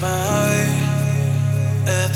Bye. my heart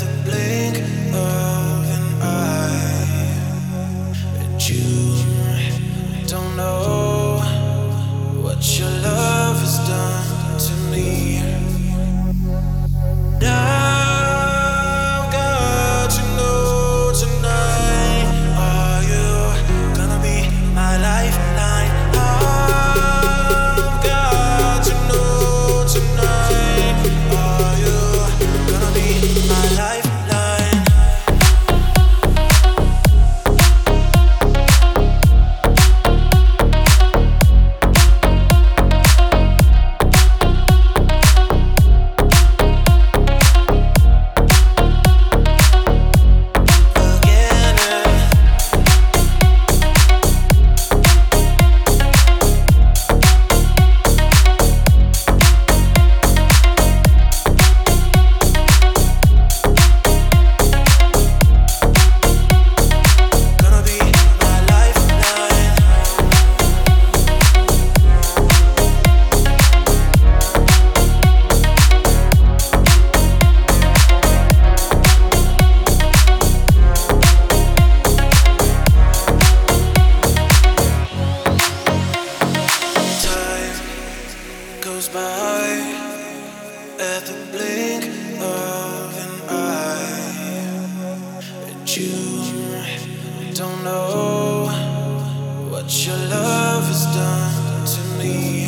goes by at the blink of an eye. And you don't know what your love has done to me.